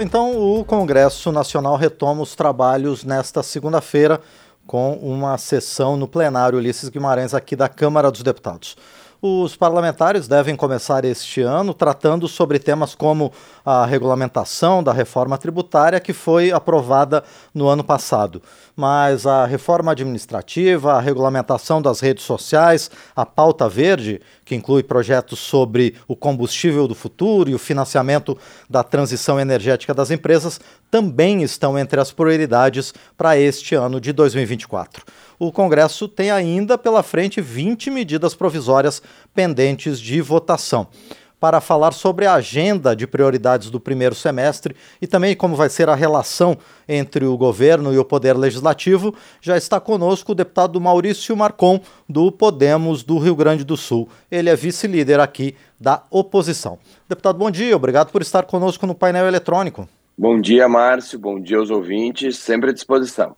Então, o Congresso Nacional retoma os trabalhos nesta segunda-feira com uma sessão no plenário Ulisses Guimarães aqui da Câmara dos Deputados. Os parlamentares devem começar este ano tratando sobre temas como a regulamentação da reforma tributária que foi aprovada no ano passado. Mas a reforma administrativa, a regulamentação das redes sociais, a pauta verde, que inclui projetos sobre o combustível do futuro e o financiamento da transição energética das empresas, também estão entre as prioridades para este ano de 2024 o Congresso tem ainda pela frente 20 medidas provisórias pendentes de votação. Para falar sobre a agenda de prioridades do primeiro semestre e também como vai ser a relação entre o governo e o Poder Legislativo, já está conosco o deputado Maurício Marcon, do Podemos do Rio Grande do Sul. Ele é vice-líder aqui da oposição. Deputado, bom dia, obrigado por estar conosco no painel eletrônico. Bom dia, Márcio, bom dia aos ouvintes, sempre à disposição.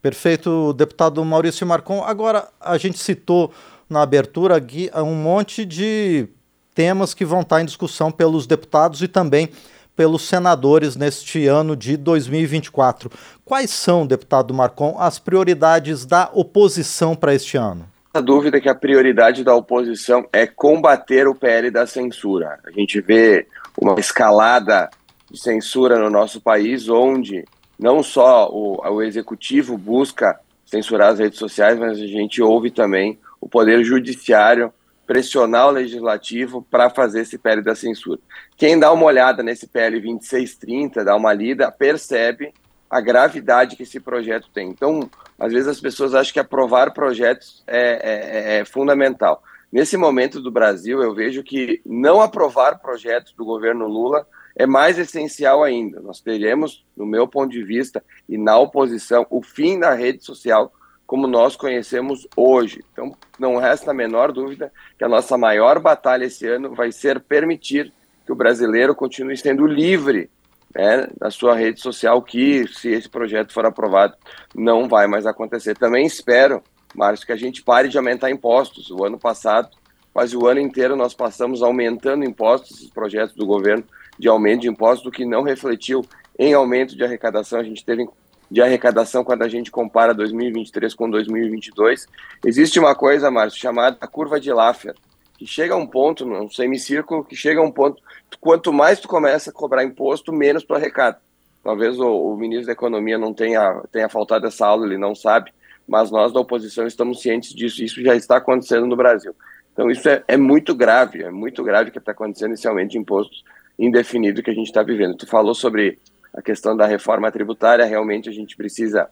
Perfeito, deputado Maurício Marcon. Agora, a gente citou na abertura aqui um monte de temas que vão estar em discussão pelos deputados e também pelos senadores neste ano de 2024. Quais são, deputado Marcon, as prioridades da oposição para este ano? A dúvida é que a prioridade da oposição é combater o PL da censura. A gente vê uma escalada de censura no nosso país, onde não só o, o executivo busca censurar as redes sociais, mas a gente ouve também o poder judiciário pressionar o legislativo para fazer esse PL da censura. Quem dá uma olhada nesse PL 2630, dá uma lida, percebe a gravidade que esse projeto tem. Então, às vezes as pessoas acham que aprovar projetos é, é, é fundamental. Nesse momento do Brasil, eu vejo que não aprovar projetos do governo Lula é mais essencial ainda. Nós teremos, no meu ponto de vista, e na oposição, o fim da rede social como nós conhecemos hoje. Então, não resta a menor dúvida que a nossa maior batalha esse ano vai ser permitir que o brasileiro continue sendo livre né, na sua rede social, que, se esse projeto for aprovado, não vai mais acontecer. Também espero, Márcio, que a gente pare de aumentar impostos. O ano passado, quase o ano inteiro, nós passamos aumentando impostos, esses projetos do governo de aumento de impostos, o que não refletiu em aumento de arrecadação. A gente teve de arrecadação quando a gente compara 2023 com 2022. Existe uma coisa, Márcio, chamada curva de Laffer, que chega a um ponto, um semicírculo, que chega a um ponto, quanto mais tu começa a cobrar imposto, menos tu arrecada. Talvez o, o ministro da Economia não tenha, tenha faltado essa aula, ele não sabe, mas nós da oposição estamos cientes disso, isso já está acontecendo no Brasil. Então isso é, é muito grave, é muito grave o que está acontecendo aumento de impostos indefinido que a gente está vivendo. Tu falou sobre a questão da reforma tributária, realmente a gente precisa.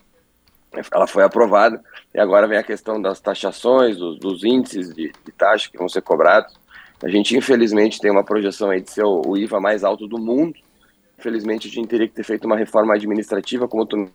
Ela foi aprovada e agora vem a questão das taxações, dos, dos índices de, de, taxa que vão ser cobrados. A gente, infelizmente, tem uma projeção aí de ser o, o IVA mais alto do mundo. Infelizmente, a gente teria que ter feito uma reforma administrativa, como tu,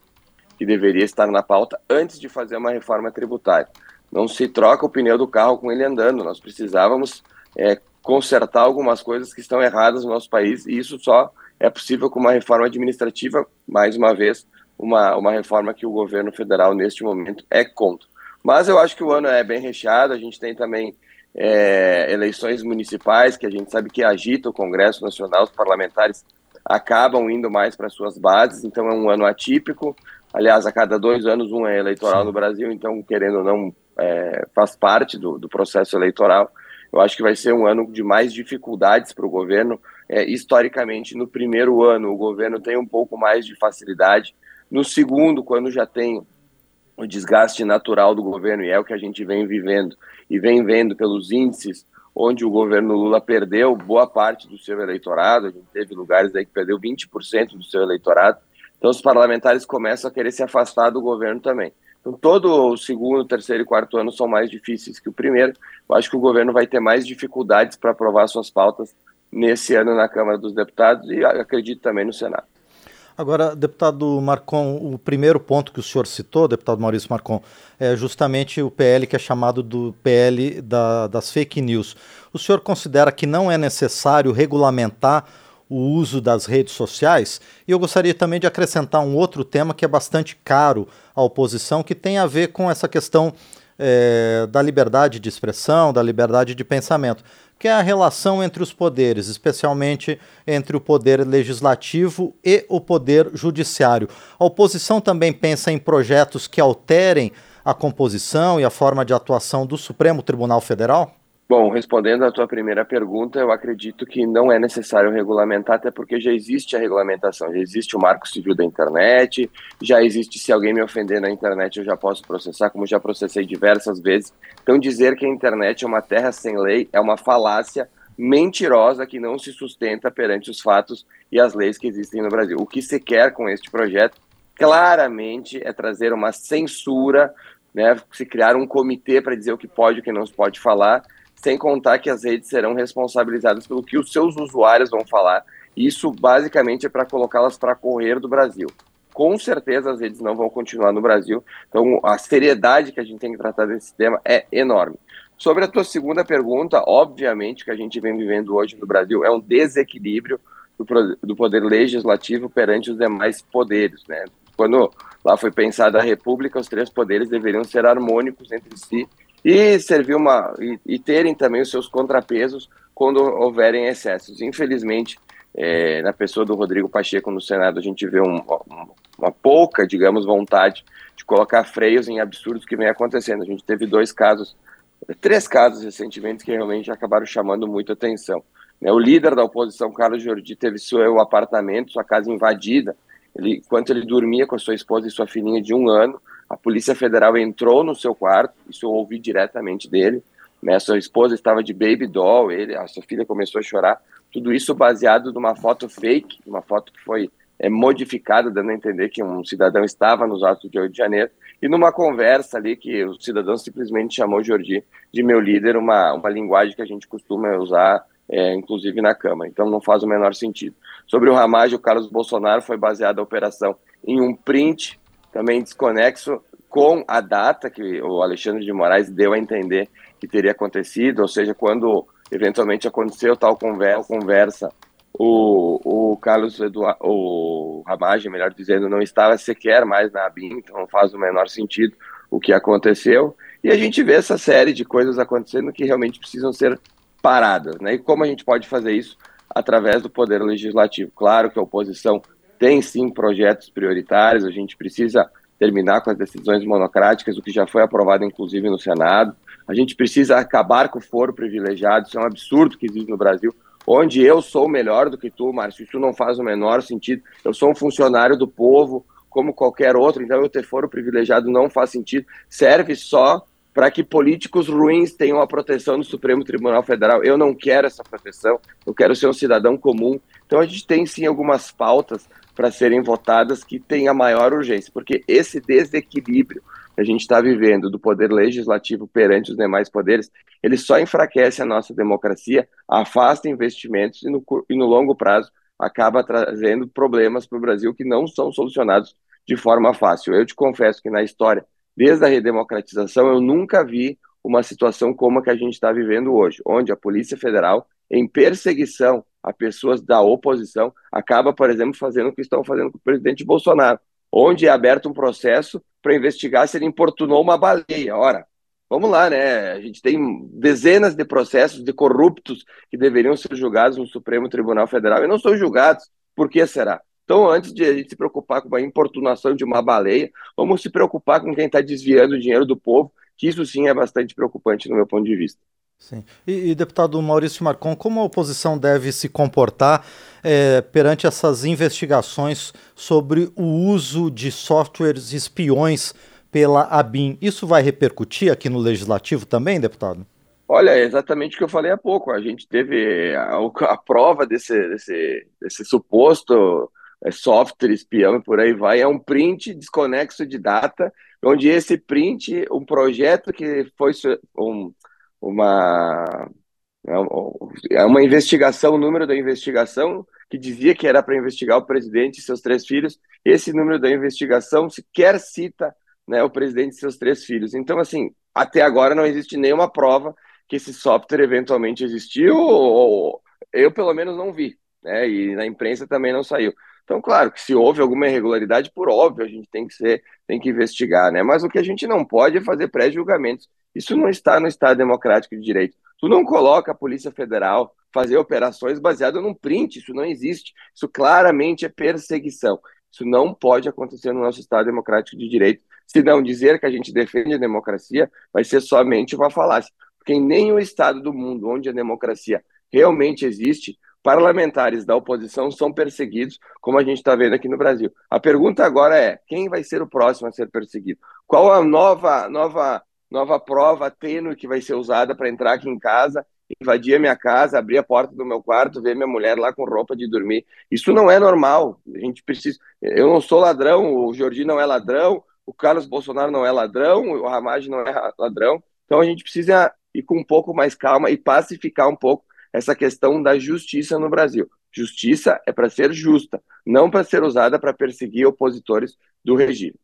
que deveria estar na pauta, antes de fazer uma reforma tributária. Não se troca o pneu do carro com ele andando. Nós precisávamos é, consertar algumas coisas que estão erradas no nosso país e isso só é possível com uma reforma administrativa, mais uma vez, uma, uma reforma que o governo federal neste momento é contra. Mas eu acho que o ano é bem recheado, a gente tem também é, eleições municipais, que a gente sabe que agita o Congresso Nacional, os parlamentares acabam indo mais para suas bases, então é um ano atípico. Aliás, a cada dois anos um é eleitoral no Brasil, então, querendo ou não, é, faz parte do, do processo eleitoral. Eu acho que vai ser um ano de mais dificuldades para o governo. É, historicamente, no primeiro ano, o governo tem um pouco mais de facilidade. No segundo, quando já tem o desgaste natural do governo, e é o que a gente vem vivendo e vem vendo pelos índices, onde o governo Lula perdeu boa parte do seu eleitorado, a gente teve lugares aí que perdeu 20% do seu eleitorado, então os parlamentares começam a querer se afastar do governo também. Então, todo o segundo, terceiro e quarto ano são mais difíceis que o primeiro. Eu acho que o governo vai ter mais dificuldades para aprovar suas pautas nesse ano na Câmara dos Deputados e acredito também no Senado. Agora, deputado Marcon, o primeiro ponto que o senhor citou, deputado Maurício Marcon, é justamente o PL que é chamado do PL da, das fake news. O senhor considera que não é necessário regulamentar o uso das redes sociais. E eu gostaria também de acrescentar um outro tema que é bastante caro à oposição, que tem a ver com essa questão é, da liberdade de expressão, da liberdade de pensamento, que é a relação entre os poderes, especialmente entre o poder legislativo e o poder judiciário. A oposição também pensa em projetos que alterem a composição e a forma de atuação do Supremo Tribunal Federal? Bom, respondendo à tua primeira pergunta, eu acredito que não é necessário regulamentar, até porque já existe a regulamentação, já existe o Marco Civil da Internet, já existe se alguém me ofender na internet eu já posso processar, como já processei diversas vezes. Então dizer que a internet é uma terra sem lei é uma falácia mentirosa que não se sustenta perante os fatos e as leis que existem no Brasil. O que se quer com este projeto claramente é trazer uma censura, né, se criar um comitê para dizer o que pode e o que não se pode falar sem contar que as redes serão responsabilizadas pelo que os seus usuários vão falar. Isso basicamente é para colocá-las para correr do Brasil. Com certeza as redes não vão continuar no Brasil. Então a seriedade que a gente tem que tratar desse tema é enorme. Sobre a tua segunda pergunta, obviamente que a gente vem vivendo hoje no Brasil é um desequilíbrio do, poder legislativo perante os demais poderes, né? Quando lá foi pensada a República, os três poderes deveriam ser harmônicos entre si e servir uma e, e, terem também os seus contrapesos quando houverem excessos. Infelizmente, é, na pessoa do Rodrigo Pacheco no Senado, a gente vê um, um, uma pouca, digamos, vontade de colocar freios em absurdos que vem acontecendo. A gente teve dois casos, três casos recentemente que realmente acabaram chamando muita atenção. Né, o líder da oposição, Carlos Jordi, teve seu apartamento, sua casa invadida, ele, enquanto ele dormia com a sua esposa e sua filhinha de um ano, a Polícia Federal entrou no seu quarto, isso eu ouvi diretamente dele. Né? Sua esposa estava de baby doll, ele, a sua filha começou a chorar. Tudo isso baseado numa foto fake, uma foto que foi é, modificada, dando a entender que um cidadão estava nos atos de 8 de janeiro, e numa conversa ali que o cidadão simplesmente chamou Jordi de meu líder, uma, uma linguagem que a gente costuma usar, é, inclusive na Câmara. Então não faz o menor sentido. Sobre o Ramage, o Carlos Bolsonaro foi baseada a operação em um print também desconexo com a data que o Alexandre de Moraes deu a entender que teria acontecido, ou seja, quando eventualmente aconteceu tal conversa, o, o Carlos Eduardo, o Ramage, melhor dizendo, não estava sequer mais na ABIN, então não faz o menor sentido o que aconteceu. E a gente vê essa série de coisas acontecendo que realmente precisam ser paradas. Né? E como a gente pode fazer isso? Através do Poder Legislativo. Claro que a oposição tem sim projetos prioritários, a gente precisa terminar com as decisões monocráticas, o que já foi aprovado inclusive no Senado. A gente precisa acabar com o foro privilegiado, isso é um absurdo que existe no Brasil, onde eu sou melhor do que tu, Márcio, isso não faz o menor sentido. Eu sou um funcionário do povo, como qualquer outro, então eu ter foro privilegiado não faz sentido, serve só para que políticos ruins tenham a proteção do Supremo Tribunal Federal. Eu não quero essa proteção, eu quero ser um cidadão comum. Então a gente tem sim algumas pautas para serem votadas que têm a maior urgência, porque esse desequilíbrio que a gente está vivendo do poder legislativo perante os demais poderes, ele só enfraquece a nossa democracia, afasta investimentos e no, e no longo prazo acaba trazendo problemas para o Brasil que não são solucionados de forma fácil. Eu te confesso que na história, desde a redemocratização, eu nunca vi uma situação como a que a gente está vivendo hoje, onde a Polícia Federal, em perseguição a pessoas da oposição, acaba, por exemplo, fazendo o que estão fazendo com o presidente Bolsonaro, onde é aberto um processo para investigar se ele importunou uma baleia. Ora, vamos lá, né? A gente tem dezenas de processos de corruptos que deveriam ser julgados no Supremo Tribunal Federal e não são julgados. Por que será? Então, antes de a gente se preocupar com a importunação de uma baleia, vamos se preocupar com quem está desviando o dinheiro do povo, que isso sim é bastante preocupante no meu ponto de vista. Sim. E, e, deputado Maurício Marcon, como a oposição deve se comportar é, perante essas investigações sobre o uso de softwares espiões pela ABIN? Isso vai repercutir aqui no Legislativo também, deputado? Olha, é exatamente o que eu falei há pouco. A gente teve a, a prova desse, desse, desse suposto é, software espião e por aí vai. É um print desconexo de data, onde esse print, um projeto que foi um uma é, é uma investigação, o número da investigação que dizia que era para investigar o presidente e seus três filhos. Esse número da investigação sequer cita né, o presidente e seus três filhos. Então, assim, até agora não existe nenhuma prova que esse software eventualmente existiu, ou eu pelo menos não vi, né, e na imprensa também não saiu. Então, claro que se houve alguma irregularidade, por óbvio, a gente tem que ser, tem que investigar, né? Mas o que a gente não pode é fazer pré-julgamentos. Isso não está no Estado Democrático de Direito. Tu não coloca a Polícia Federal fazer operações baseadas num print, isso não existe. Isso claramente é perseguição. Isso não pode acontecer no nosso Estado Democrático de Direito. Se não dizer que a gente defende a democracia, vai ser somente uma falácia. Porque em nenhum Estado do mundo onde a democracia realmente existe, parlamentares da oposição são perseguidos, como a gente está vendo aqui no Brasil. A pergunta agora é: quem vai ser o próximo a ser perseguido? Qual a nova, nova, nova prova tênue que vai ser usada para entrar aqui em casa, invadir a minha casa, abrir a porta do meu quarto, ver minha mulher lá com roupa de dormir? Isso não é normal. A gente precisa. Eu não sou ladrão, o Jordi não é ladrão, o Carlos Bolsonaro não é ladrão, o Ramage não é ladrão. Então a gente precisa ir com um pouco mais calma e pacificar um pouco essa questão da justiça no Brasil. Justiça é para ser justa, não para ser usada para perseguir opositores do regime.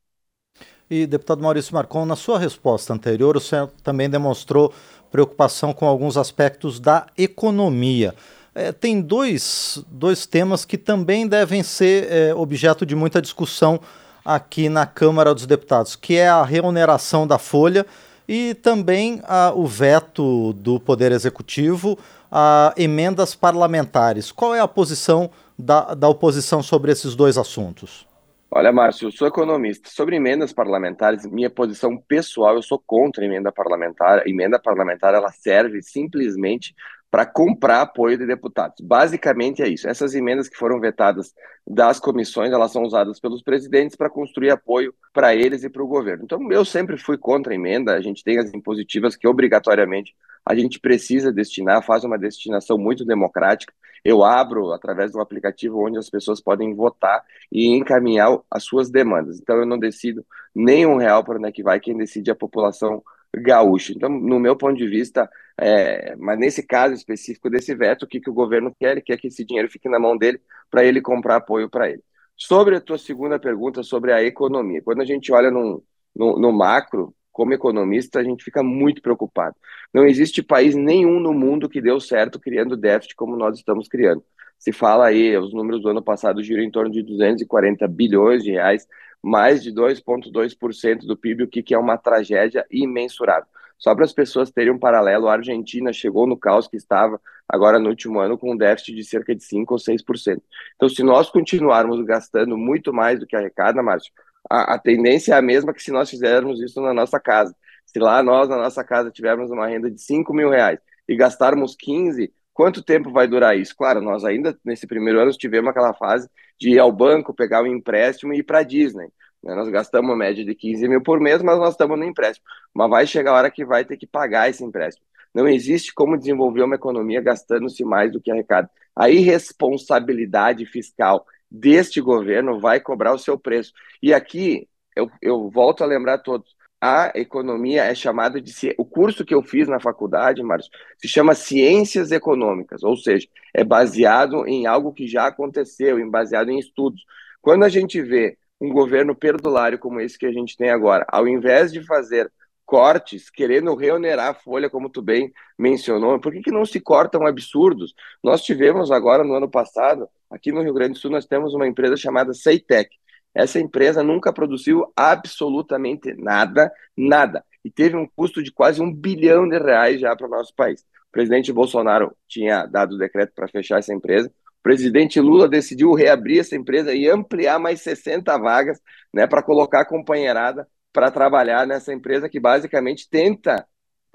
E, deputado Maurício Marcon, na sua resposta anterior, o senhor também demonstrou preocupação com alguns aspectos da economia. É, tem dois, dois temas que também devem ser é, objeto de muita discussão aqui na Câmara dos Deputados, que é a remuneração da folha e também a, o veto do Poder Executivo a emendas parlamentares. Qual é a posição da, da oposição sobre esses dois assuntos? Olha, Márcio, eu sou economista. Sobre emendas parlamentares, minha posição pessoal, eu sou contra a emenda parlamentar. A emenda parlamentar ela serve simplesmente para comprar apoio de deputados. Basicamente é isso. Essas emendas que foram vetadas das comissões, elas são usadas pelos presidentes para construir apoio para eles e para o governo. Então, eu sempre fui contra a emenda. A gente tem as impositivas que obrigatoriamente a gente precisa destinar, faz uma destinação muito democrática. Eu abro através do aplicativo onde as pessoas podem votar e encaminhar as suas demandas. Então, eu não decido nem um real para onde é que vai, quem decide é a população gaúcho. Então, no meu ponto de vista, é, mas nesse caso específico desse veto, o que, que o governo quer? Ele quer que esse dinheiro fique na mão dele para ele comprar apoio para ele. Sobre a tua segunda pergunta sobre a economia, quando a gente olha no, no, no macro, como economista, a gente fica muito preocupado. Não existe país nenhum no mundo que deu certo criando déficit como nós estamos criando. Se fala aí, os números do ano passado giram em torno de 240 bilhões de reais, mais de 2,2% do PIB, o que é uma tragédia imensurável. Só para as pessoas terem um paralelo, a Argentina chegou no caos que estava agora no último ano com um déficit de cerca de 5% ou 6%. Então, se nós continuarmos gastando muito mais do que arrecada, Márcio, a, a tendência é a mesma que se nós fizermos isso na nossa casa. Se lá nós, na nossa casa, tivermos uma renda de 5 mil reais e gastarmos 15, quanto tempo vai durar isso? Claro, nós ainda, nesse primeiro ano, tivemos aquela fase de ir ao banco, pegar um empréstimo e ir para a Disney. Né? Nós gastamos uma média de 15 mil por mês, mas nós estamos no empréstimo. Mas vai chegar a hora que vai ter que pagar esse empréstimo. Não existe como desenvolver uma economia gastando-se mais do que arrecada. A irresponsabilidade fiscal deste governo vai cobrar o seu preço. E aqui, eu, eu volto a lembrar todos, a economia é chamada de o curso que eu fiz na faculdade, Márcio, se chama Ciências Econômicas, ou seja, é baseado em algo que já aconteceu, em baseado em estudos. Quando a gente vê um governo perdulário como esse que a gente tem agora, ao invés de fazer cortes, querendo reonerar a folha, como tu bem mencionou, por que, que não se cortam absurdos? Nós tivemos agora, no ano passado, aqui no Rio Grande do Sul, nós temos uma empresa chamada Ceitec, essa empresa nunca produziu absolutamente nada, nada. E teve um custo de quase um bilhão de reais já para o nosso país. O presidente Bolsonaro tinha dado o decreto para fechar essa empresa. O presidente Lula decidiu reabrir essa empresa e ampliar mais 60 vagas né, para colocar a companheirada para trabalhar nessa empresa que basicamente tenta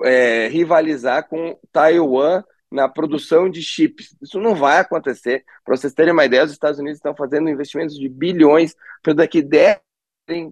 é, rivalizar com Taiwan na produção de chips. Isso não vai acontecer. Para vocês terem uma ideia, os Estados Unidos estão fazendo investimentos de bilhões para daqui 10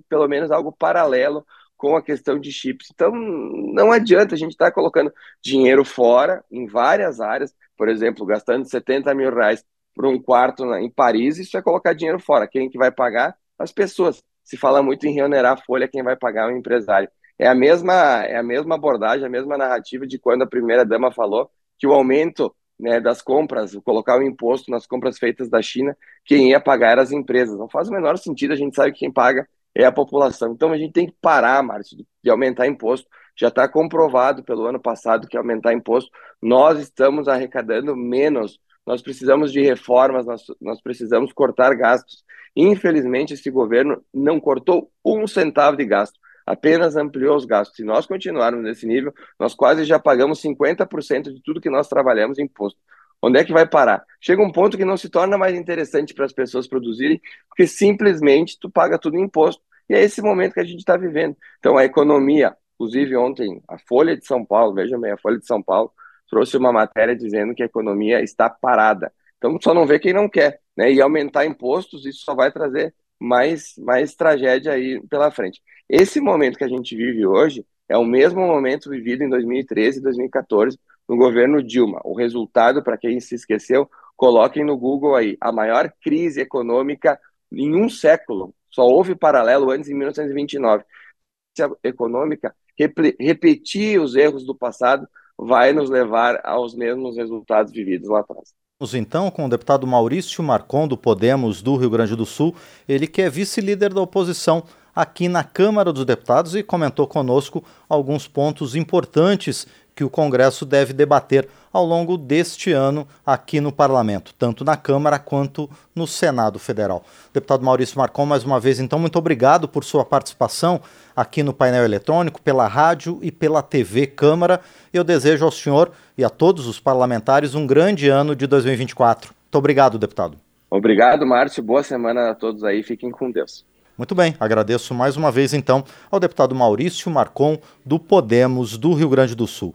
pelo menos algo paralelo com a questão de chips. Então, não adianta a gente estar tá colocando dinheiro fora em várias áreas, por exemplo, gastando 70 mil reais por um quarto em Paris, isso é colocar dinheiro fora. Quem que vai pagar? As pessoas. Se fala muito em reonerar a folha, quem vai pagar é o empresário. É a mesma, é a mesma abordagem, a mesma narrativa de quando a primeira dama falou que o aumento né, das compras, colocar o imposto nas compras feitas da China, quem ia pagar eram as empresas. Não faz o menor sentido, a gente sabe que quem paga é a população. Então a gente tem que parar, Márcio, de aumentar imposto. Já está comprovado pelo ano passado que aumentar imposto, nós estamos arrecadando menos nós precisamos de reformas, nós, nós precisamos cortar gastos. Infelizmente, esse governo não cortou um centavo de gasto, apenas ampliou os gastos. Se nós continuarmos nesse nível, nós quase já pagamos 50% de tudo que nós trabalhamos em imposto. Onde é que vai parar? Chega um ponto que não se torna mais interessante para as pessoas produzirem, porque simplesmente tu paga tudo em imposto. E é esse momento que a gente está vivendo. Então, a economia, inclusive ontem, a Folha de São Paulo, veja bem, a Folha de São Paulo trouxe uma matéria dizendo que a economia está parada. Então, só não vê quem não quer. Né? E aumentar impostos, isso só vai trazer mais, mais tragédia aí pela frente. Esse momento que a gente vive hoje é o mesmo momento vivido em 2013 e 2014 no governo Dilma. O resultado, para quem se esqueceu, coloquem no Google aí, a maior crise econômica em um século. Só houve paralelo antes, em 1929. A econômica, repetir os erros do passado vai nos levar aos mesmos resultados vividos lá atrás. Vamos então com o deputado Maurício Marcon, do Podemos do Rio Grande do Sul, ele que é vice-líder da oposição aqui na Câmara dos Deputados e comentou conosco alguns pontos importantes que o Congresso deve debater ao longo deste ano aqui no Parlamento, tanto na Câmara quanto no Senado Federal. Deputado Maurício Marcon, mais uma vez, então, muito obrigado por sua participação aqui no painel eletrônico, pela rádio e pela TV Câmara. Eu desejo ao senhor e a todos os parlamentares um grande ano de 2024. Muito obrigado, deputado. Obrigado, Márcio. Boa semana a todos aí. Fiquem com Deus. Muito bem, agradeço mais uma vez então ao deputado Maurício Marcon, do Podemos do Rio Grande do Sul.